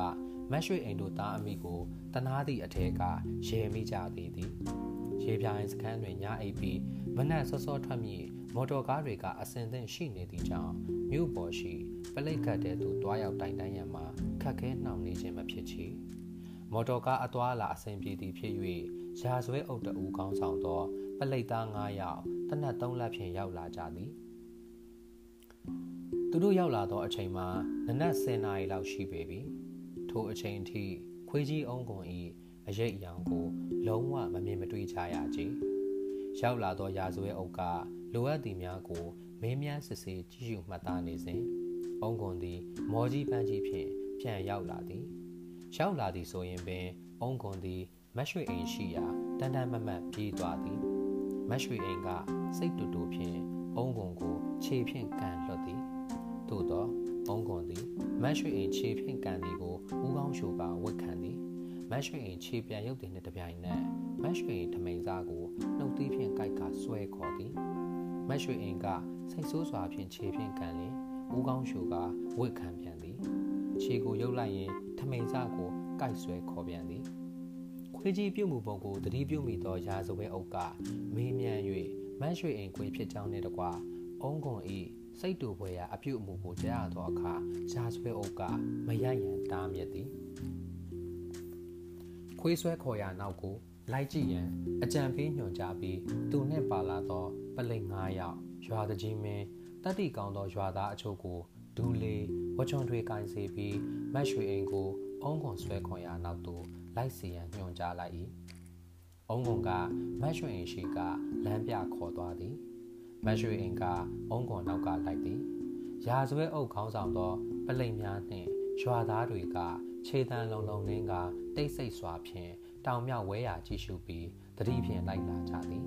မတ်ရွှေအိမ်တို့သားအမိကိုတနာသည့်အထက်ကရေမိကြသေးသည်ရေပြိုင်စခန်းတွင်ညအိပ်ပြီးမနက်စောစောထွက်မြည်မော်တော်ကားတွေကအစင်သင့်ရှိနေသည့်ကြောင့်မြို့ပေါ်ရှိပလိတ်ခတ်တဲ့သူတွားရောက်တိုင်တန်းရံမှာခက်ခဲနှောင့်နှေးခြင်းမဖြစ်ချေမော်တော်ကားအသွာလာအဆင်ပြေသည်ဖြစ်၍ ရာဇဝဲအုပ်တအူကောင်းဆောင်သောပလိတ်သား9ယောက်တနက်3လက်ဖြင့်ရောက်လာကြသည်သူတို့ရောက်လာသောအချိန်မှာနနက်10နာရီလောက်ရှိပေပြီထိုအချိန်ထိခွေးကြီးအုံးကွန်၏အရေးအယောင်ကို လုံးဝမမြင်မတွေ့ကြရကြရောက်လာသောရာဇဝဲအုပ်ကလိုအပ်သည်များကိုမင်းများစစ်ဆေးကြည့်ရှုမှတ်သားနေစဉ်အုံကွန်သည် မော်ကြီးပန်းကြီးဖြင့်ပြန်ရောက်လာသည်ရောက်လာသည်ဆိုရင်ပင်အုံကွန်သည် မတ်ရွှေအိမ်ရှိရာတန်တန်မတ်မတ်ပြေးသွားသည်မတ်ရွှေအိမ်ကစိတ်တူတူဖြင့်အုံကွန်ကိုခြေဖြင့်ကန်လွတ်သည်သို့သောအုံကွန်သည်မတ်ရွှေအိမ်ခြေဖြင့်ကန်သည်ကိုဦးကောင်းရှိုကဝတ်ခံသည်မတ်ရွှေအိမ်ခြေပြန်ရုပ်တင်တဲ့တပြိုင်နက်မတ်ရွှေအိမ်ထမိန်စားကိုနှုတ်သီးဖြင့်ကြိုက်ကဆွဲခေါ်သည်မတ်ရွှေအိမ်ကစိတ်ဆိုးစွာဖြင့်ခြေဖြင့်ကန်လင်ဦးကောင်းရှိုကဝတ်ခံပြန်သည်ခြေကိုရုပ်လိုက်ရင်ထမိန်စားကိုကြိုက်ဆွဲခေါ်ပြန်သည် ခွေးကြီးပြုတ်မှုပုံကိုတတိပြုတ်မိသောရာဇဝဲအုပ်ကမေးမြန်း၍မတ်ရွှေအိမ်ခွေဖြစ်ကြောင်းနှင့်တကွအုံးကွန်ဤစိတ်တူပွဲရာအပြုတ်အမူကိုကြားရသောအခါရာဇဝဲအုပ်ကမရရန်တားမြစ်သည်ခွေးဆွဲခေါ်ရာနောက်ကိုလိုက်ကြည့်ရန်အကြံပေးညွှန်ကြားပြီးသူနှင့်ပါလာသောပလိတ်9ယောက်ရွာတကြီးမင်းတတိကောင်းသောရွာသားအချို့ကိုဒူလီဝချွန်တွေကင်စေပြီးမတ်ရွှေအိမ်ကိုအုံးခွန်ဆွဲခွန်ရာနောက်သို့ လိုက်စီရန်ညွှန်ကြားလိုက်၏အုံးခွန်ကမတ်ရွှေအိမ်ရှိကလမ်းပြခေါ်သွားသည်မတ်ရွှေအိမ်ကအုံးခွန်နောက်ကလိုက်သည်ရာဇဝဲအုပ်ခေါင်းဆောင်သောပလိတ်များနှင့်ရွာသားတွေကခြေတန်းလုံးလုံးနှင်းကတိတ်ဆိတ်စွာဖြင့်တောင်မြောက်ဝဲရာကြည့်ရှုပြီးတတိဖြင့်လိုက်လာကြသည်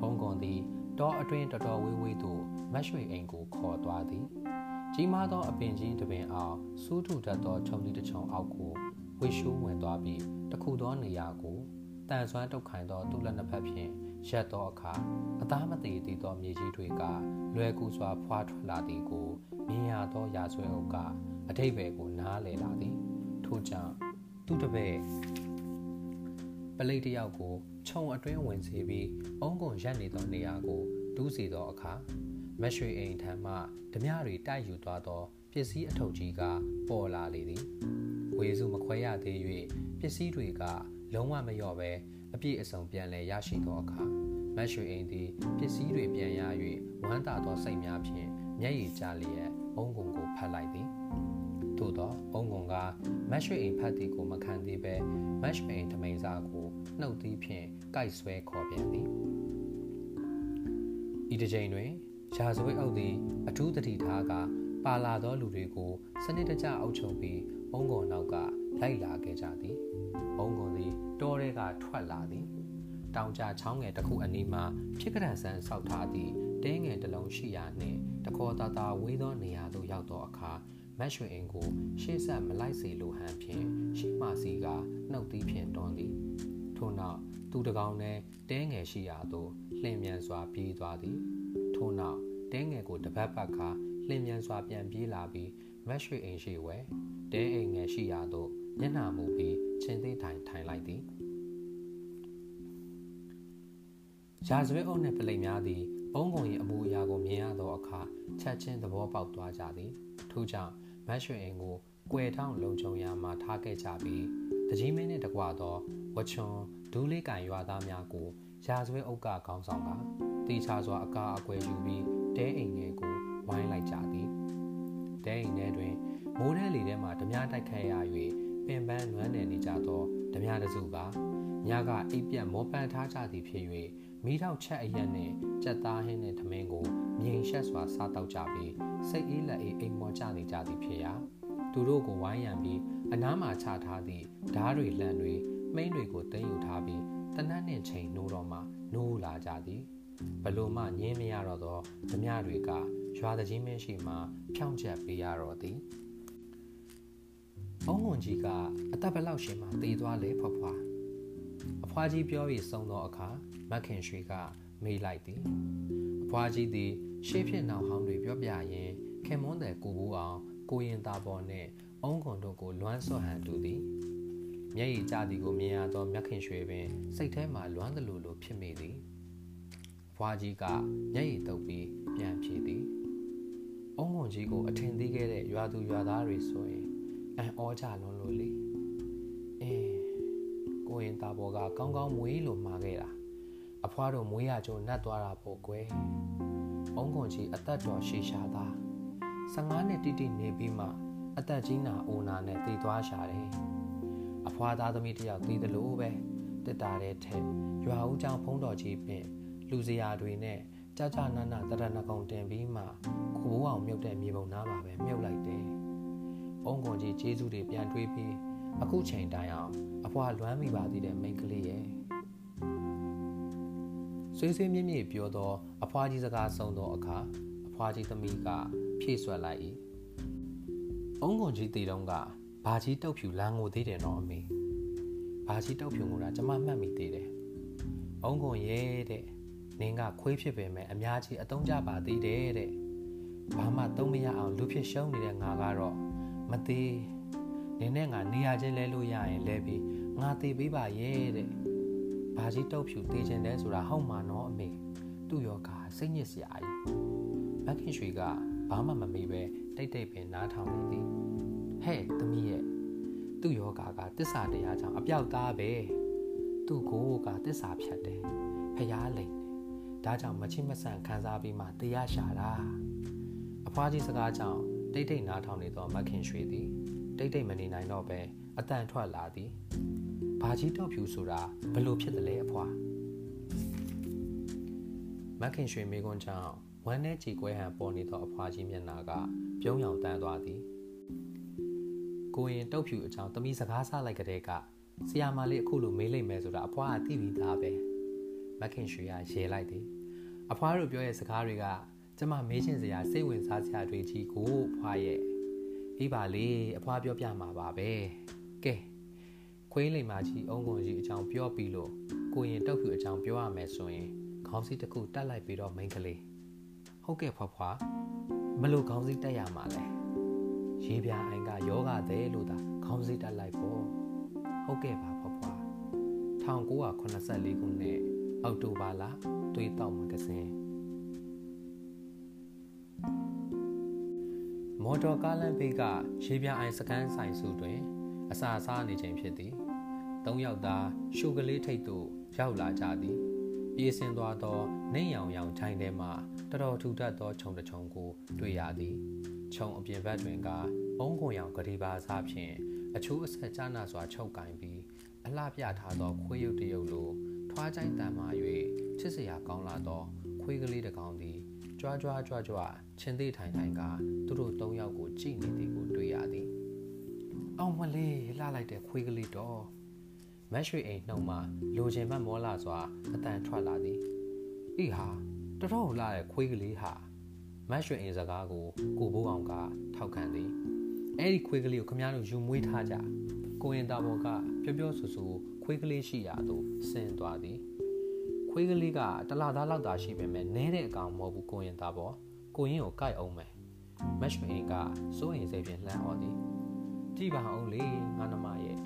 ဘုံကွန်သည်တောအတွင်းတော်တော်ဝေးဝေးသို့မတ်ရွှေအိမ်ကိုခေါ်သွားသည်ကြီးမားသောအပင်ကြီးတစ်ပင်အောင်စူးထူတတ်သောခြုံသီးတစ်ချုံအောက်ကို ဝေရှိုးဝင်သွားပြီးတခုသောနေရာကိုတန်ဆွမ်းတုတ်ခိုင်သောသူ့လက်နှစ်ဖက်ဖြင့်ရက်သောအခါအသားမသေးသေးသောမြေကြီးတွေကလွယ်ကူစွာဖွာထွက်လာသည်ကိုမြင်ရသောရာဇဝဲအုပ်ကအထိတ်ဘယ်ကိုနားလည်လာသည်ထို့ကြောင့်သူ့တပည့်ပလိတ်တယောက်ကိုခြုံအတွင်းဝင်စေပြီးအုံးကုန်ရက်နေသောနေရာကိုဒူးစီသောအခါမရွှေအိမ်ထံမှဓမြတွေတိုက်ယူသွားသော ပစ္စည်းအထုပ်ကြီးကပေါ်လာလေသည်ဝေစုမခွဲရသေး၍ပစ္စည်းတွေကလုံးဝမလျော့ပဲအပြည့်အစုံပြန်လည်ရရှိသောအခါမတ်ရွှေအိမ်သည်ပစ္စည်းတွေပြန်ရ၍ဝမ်းသာသောစိတ်များဖြင့်မျက်ရည်ကျလျက်အုံးကုန်ကိုဖတ်လိုက်သည်ထို့သောအုံးကုန်ကမတ်ရွှေအိမ်ဖတ်သည်ကိုမခံသေးပဲမတ်ရွှေအိမ်ထမိန်စာကိုနှုတ်သီးဖြင့်ကိုက်ဆွဲခေါ်ပြန်သည်ဤတစ်ချိန်တွင်ရာဇဝတ်အုပ်သည်အထူးတတိထားက ပါလာသောလူတွေကိုစနစ်တကျအုပ်ချုပ်ပြီးအုံးကုန်နောက်ကလိုက်လာခဲ့ကြသည်အုံးကုန်သည်တောထဲကထွက်လာသည်တောင်ကျချောင်းငယ်တစ်ခုအနီးမှာဖြစ်ကရန်ဆန်ဆောက်ထားသည့်တဲငယ်တစ်လုံးရှိရာနှင့်တခေါ်တာတာဝေးသောနေရာသို့ရောက်သောအခါမတ်ရွှေအင်ကိုရှေ့ဆက်မလိုက်စေလိုဟန်ဖြင့်ရှေ့မစီကနှုတ်သီးဖြင့်တွန်းသည်ထို့နောက်သူတကောင်နဲ့တဲငယ်ရှိရာသို့လှင်မြန်စွာပြေးသွားသည်ထို့နောက်တဲငယ်ကိုတပတ်ပတ်ခါ လှင်မြန်စွာပြန်ပြေးလာပြီးမတ်ရွှေအိမ်ရှိဝဲတဲအိမ်ငယ်ရှိရာသို့မျက်နှာမူပြီးချင်းသေးထိုင်ထိုင်လိုက်သည်ရာဇဝဲအုပ်နှင့်ပလိတ်များသည်ဘုံကုံ၏အမူအရာကိုမြင်ရသောအခါချက်ချင်းသဘောပေါက်သွားကြသည်ထို့ကြောင့်မတ်ရွှေအိမ်ကိုကွယ်ထောင်းလုံခြုံရာမှထားခဲ့ကြပြီးတကြီးမင်းနှင့်တကွသောဝချွန်ဒူးလေးကန်ရွာသားများကိုရာဇဝဲအုပ်ကခေါင်းဆောင်ကတေချာစွာအကာအကွယ်ယူပြီးတဲအိမ်ငယ်ကို ဝိုင်းလိုက်ကြသည်တဲအိမ်ထဲတွင်မိုးထဲလေထဲမှဓမြတိုက်ခတ်ရ၍ပင်ပန်းနွမ်းနယ်နေကြသောဓမြတစုကညကအိပ်ပြတ်မောပန်းထားကြသည်ဖြစ်၍မိထောက်ချက်အရက်နှင့်ကြက်သားဟင်းနှင့်ထမင်းကိုမြိန်ရှက်စွာစားတောက်ကြပြီးစိတ်အေးလက်အေးအိမ်မောကြနေကြသည်ဖြစ်ရာသူတို့ကိုဝိုင်းရံပြီးအနားမှာချထားသည့်ဓားတွေလှန်တွေမိမ့်တွေကိုတင်းယူထားပြီးတနတ်နှင့်ချိန်နိုးတော့မှနိုးလာကြသည် ဘလို့မှငင်းမရတော့သောဓမြတွေကရွာတကြီးမင်းရှိမှဖြောင့်ချက်ပေးရတော့သည်အုံးငွန်ကြီးကအသက်ဘလောက်ရှင်မှတည်သွားလေဖွားဖွားအဖွားကြီးပြောပြီးဆုံးသောအခါမက်ခင်ရွှေကမေးလိုက်သည်အဖွားကြီးသည်ရှေးဖြစ်နောက်ဟောင်းတွေပြောပြရင်းခင်မွန်းတဲ့ကိုဘူးအောင် ကိုရင်သားပေါ်နှင့်အုံးခွန်တို့ကိုလွမ်းဆော့ဟန်တူသည်မျက်ရည်ကျသည်ကိုမြင်ရသောမြက်ခင်ရွှေပင်စိတ်ထဲမှလွမ်းသလိုလိုဖြစ်မိသည် ဖွားကြီးကမျက်ရည်တုပ်ပြီးပြန်ဖြေသည်အုံးခွန်ကြီးကိုအထင်သေးခဲ့တဲ့ရွာသူရွာသားတွေဆိုရင်အံ့ဩကြလွန်းလို့လေအင်းကိုရင်သားပေါ်ကကောင်းကောင်းမွေးလို့မှာခဲ့တာအဖွားတို့မွေးရကြုံနှက်သွားတာပေါ့ကွယ်အုံးခွန်ကြီးအသက်တော်ရှည်ရှာသား15နှစ်တိတိနေပြီးမှအသက်ကြီးနာအိုနာနဲ့တည်သွားရှာတယ်အဖွားသားသမီးတယောက်တည်တယ်လို့ပဲတစ်တာတဲ့ထဲရွာဦးကျောင်းဖုံးတော်ကြီးပင် လူစရာတွေနဲ့ကြကြနနတရဏကုံတင်ပြီးမှကိုဘိုးအောင်မြုပ်တဲ့မြေပုံနားမှာပဲမြုပ်လိုက်တယ်။အုံကွန်ကြီးကျေးဇူးတွေပြန်တွေးပြီးအခုချိန်တိုင်အောင်အဖွာလွမ်းမိပါသေးတယ်မိန်းကလေးရဲ့ဆွေးဆွေးမြင့်မြင့်ပြောသောအဖွားကြီးစကားဆုံးသောအခါအဖွားကြီးသမီးကဖြည့်ဆွက်လိုက်၏အုံကွန်ကြီးတည်တော့ကဘာကြီးတုတ်ဖြူလမ်းကိုသေးတယ်နော်အမေဘာကြီးတုတ်ဖြူကိုတာကျမမှတ်မိသေးတယ်အုံကွန်ရဲ့တဲ့ နင်းကခွေးဖြစ်ပေမဲ့အများကြီးအတုံးကြပါသေးတယ်တဲ့ဘာမှသုံးမရအောင်လူဖြစ်ရှုံးနေတဲ့ငါကတော့မသေးနင်းနဲ့ငါနေရာချင်းလဲလို့ရရင်လဲပြီးငါသေးပေးပါရဲ့တဲ့ဘာကြီးတုတ်ဖြူသေးခြင်းလဲဆိုတာဟုတ်မှာနော်အမေသူ့ယောဂစိတ်ညစ်စရာကြီးမခင်ရွှေကဘာမှမမေးပဲတိတ်တိတ်ပင်နားထောင်နေသည်ဟဲ့သမီးရဲ့သူ့ယောဂကတစ္ဆာတရားကြောင့်အပြောက်သားပဲသူ့ကိုယ်ကတစ္ဆာဖြတ်တယ်ဖျားလိန် ဒါကြောင့်မချိမဆန်ခံစားပြီးမှတရားရှာတာအဖွားကြီးစကားကြောင့်တိတ်တိတ်နားထောင်နေသောမခင်ရွှေသည်တိတ်တိတ်မနေနိုင်တော့ပဲအတန်ထွက်လာသည်ဘာကြီးတော့ဖြူဆိုတာဘလို့ဖြစ်တယ်လဲအဖွားမခင်ရွှေမိကွန်းကြောင့်ဝမ်းနဲ့ကြည်ကွဲဟန်ပေါ်နေသောအဖွားကြီးမျက်နှာကပြုံးရောင်တန်းသွားသည်ကိုရင်တုတ်ဖြူအကြောင်းတမိစကားဆလိုက်ကြတဲ့ကဆရာမလေးအခုလိုမေးလိုက်မယ်ဆိုတာအဖွားကသိပြီးသားပဲ မမခင်ရွှေကရေလိုက်သည်အဖွားတို့ပြောရဲ့စကားတွေကကျမမေးချင်စရာစိတ်ဝင်စားစရာတွေကြီးကိုဖွားရဲ့အေးပါလေအဖွားပြောပြမှာပါပဲကဲခွေးလိမ်မာကြီးအုံကုန်ကြီးအကြောင်းပြောပြီးလို့ကိုရင်တုတ်ဖြူအကြောင်းပြောရမယ်ဆိုရင်ခေါင်းစည်းတစ်ခုတက်လိုက်ပြီးတော့မိန်းကလေးဟုတ်ကဲ့ဖွားဖွားမလို့ခေါင်းစည်းတက်ရမှာလဲရေးပြအိုင်ကယောဂတဲ့လို့သာခေါင်းစည်းတက်လိုက်ပေါ့ဟုတ်ကဲ့ပါဖွားဖွား1984ခုနှစ် အောက်တိုဘာလတွေးတောက်မဂဇင်းမော်တော်ကားလမ်းဘေးကရေပြအိုင်စကန်ဆိုင်စုတွင် အစာစားနေခြင်းဖြစ်သည်သုံးယောက်သားရှုကလေးထိတ်သို့ရောက်လာကြသည်ပြေးဆင်းသွားသောနှိမ်ရောင်ရောင်ထိုင်ထဲမှတော်တော်ထူထပ်သောခြုံတချုံကို တွေ့ရသည်ခြုံအပြင်ဘက်တွင်ကအုံးခွန်ရောင်ဂရီပါစားဖြင့်အချိုးအဆက်ကြားနာစွာချုပ်ကင်ပြီးအလှပြထားသောခွေးရုပ်တရုပ်လို ထွားကြိုင်းတန်မာ၍ချစ်စရာကောင်းလာသော ခွေးကလေးတစ်ကောင်သည်ကြွားကြွားကြွားကြွားချင်းသေးထိုင်ထိုင်ကသူတို့သုံးယောက်ကိုကြည့်နေသည်ကိုတွေ့ရသည်။အောင်မလေးလှလိုက်တဲ့ခွေးကလေးတော့မက်ရွှေအိမ်နှုံမှာလိုချင်မှမောလာစွာအတန်ထွက်လာသည်။အေးဟာတတော်လှတဲ့ခွေးကလေးဟာမက်ရွှေအိမ်စကားကိုကိုဘိုးအောင်ကထောက်ခံသည်။အဲ့ဒီခွေးကလေးကိုခမည်းတော်ယူမွေးထားကြ။ကိုရင်တာဘော်ကပျော့ပျော့ဆူဆူ ခွေးကလေးရှိရာသို့ဆင်းသွားသည်။ခွေးကလေးကတလာသားလောက်သာရှိပေမဲ့နဲတဲ့အကောင်မဟုတ်ဘူးကိုရင်တာဘော်ကိုရင်ကိုကြိုက်အောင်မယ်။မက်ရွှေအိမ်ကစိုးရင်စိတ်ဖြင့်လှမ်းဟောသည်။ကြည့်ပါအောင်လေငါနမရဲ့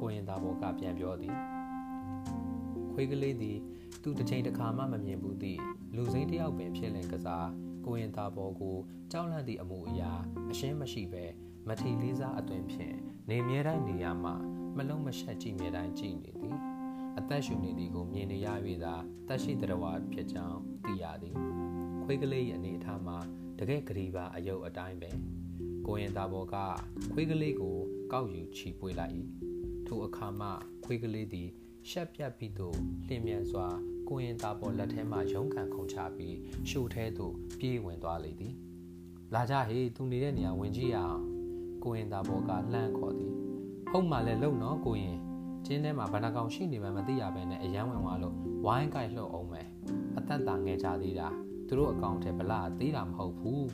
ကိုရင်သားဘောကပြန်ပြောသည်ခွေးကလေးသည်သူတစ်ချိန်တစ်ခါမှမမြင်ဘူးသည့်လူစိမ်းတစ်ယောက်ပင်ဖြစ်လင်ကစားကိုရင်သားဘောကိုကြောက်လန့်သည့်အမှုအရာအရှင်းမရှိဘဲမထီလေးစားအသွင်ဖြင့်နေမြဲတိုင်းနေရမှ မလုံးမရှက်ကြည့်မြဲတိုင်းကြည့်နေသည်အသက်ရှူနေသည်ကိုမြင်နေရ၍သာတက်ရှိတရဝဖြစ်ကြောင်းသိရသည်ခွေးကလေး၏အနေအထားမှာတကယ်ဂရီပါအယုတ်အတိုင်းပဲကိုရင်သားဘောကခွေးကလေးကိုကောက်ယူချီပွေလိုက်၏ထိုအခါမှခွေးကလေးသည်ရှက်ပြတ်ပြီးသို့လျင်မြန်စွာကိုရင်သားပေါ်လက်ထဲမှရုံးကန်ခုန်ချပြီးရှို့ထဲသို့ပြေးဝင်သွားလေသည်လာကြဟေးသူနေတဲ့နေရာဝင်ကြည့်ရအောင်ကိုရင်သားပေါ်ကလှမ်းခေါ်သည် ဟုတ်မှလည်းလုံတော့ကိုရင်ကျင်းထဲမှာဗနာကောင်ရှိနေမှမသိရဘဲနဲ့အယမ်းဝင်သွားလို့ဝိုင်းကြိုက်လှုပ်အောင်မယ်အသက်တာငယ်ကြသေးတာသူတို့အကောင့်ထဲဗလာသေးတာမဟုတ်ဘူး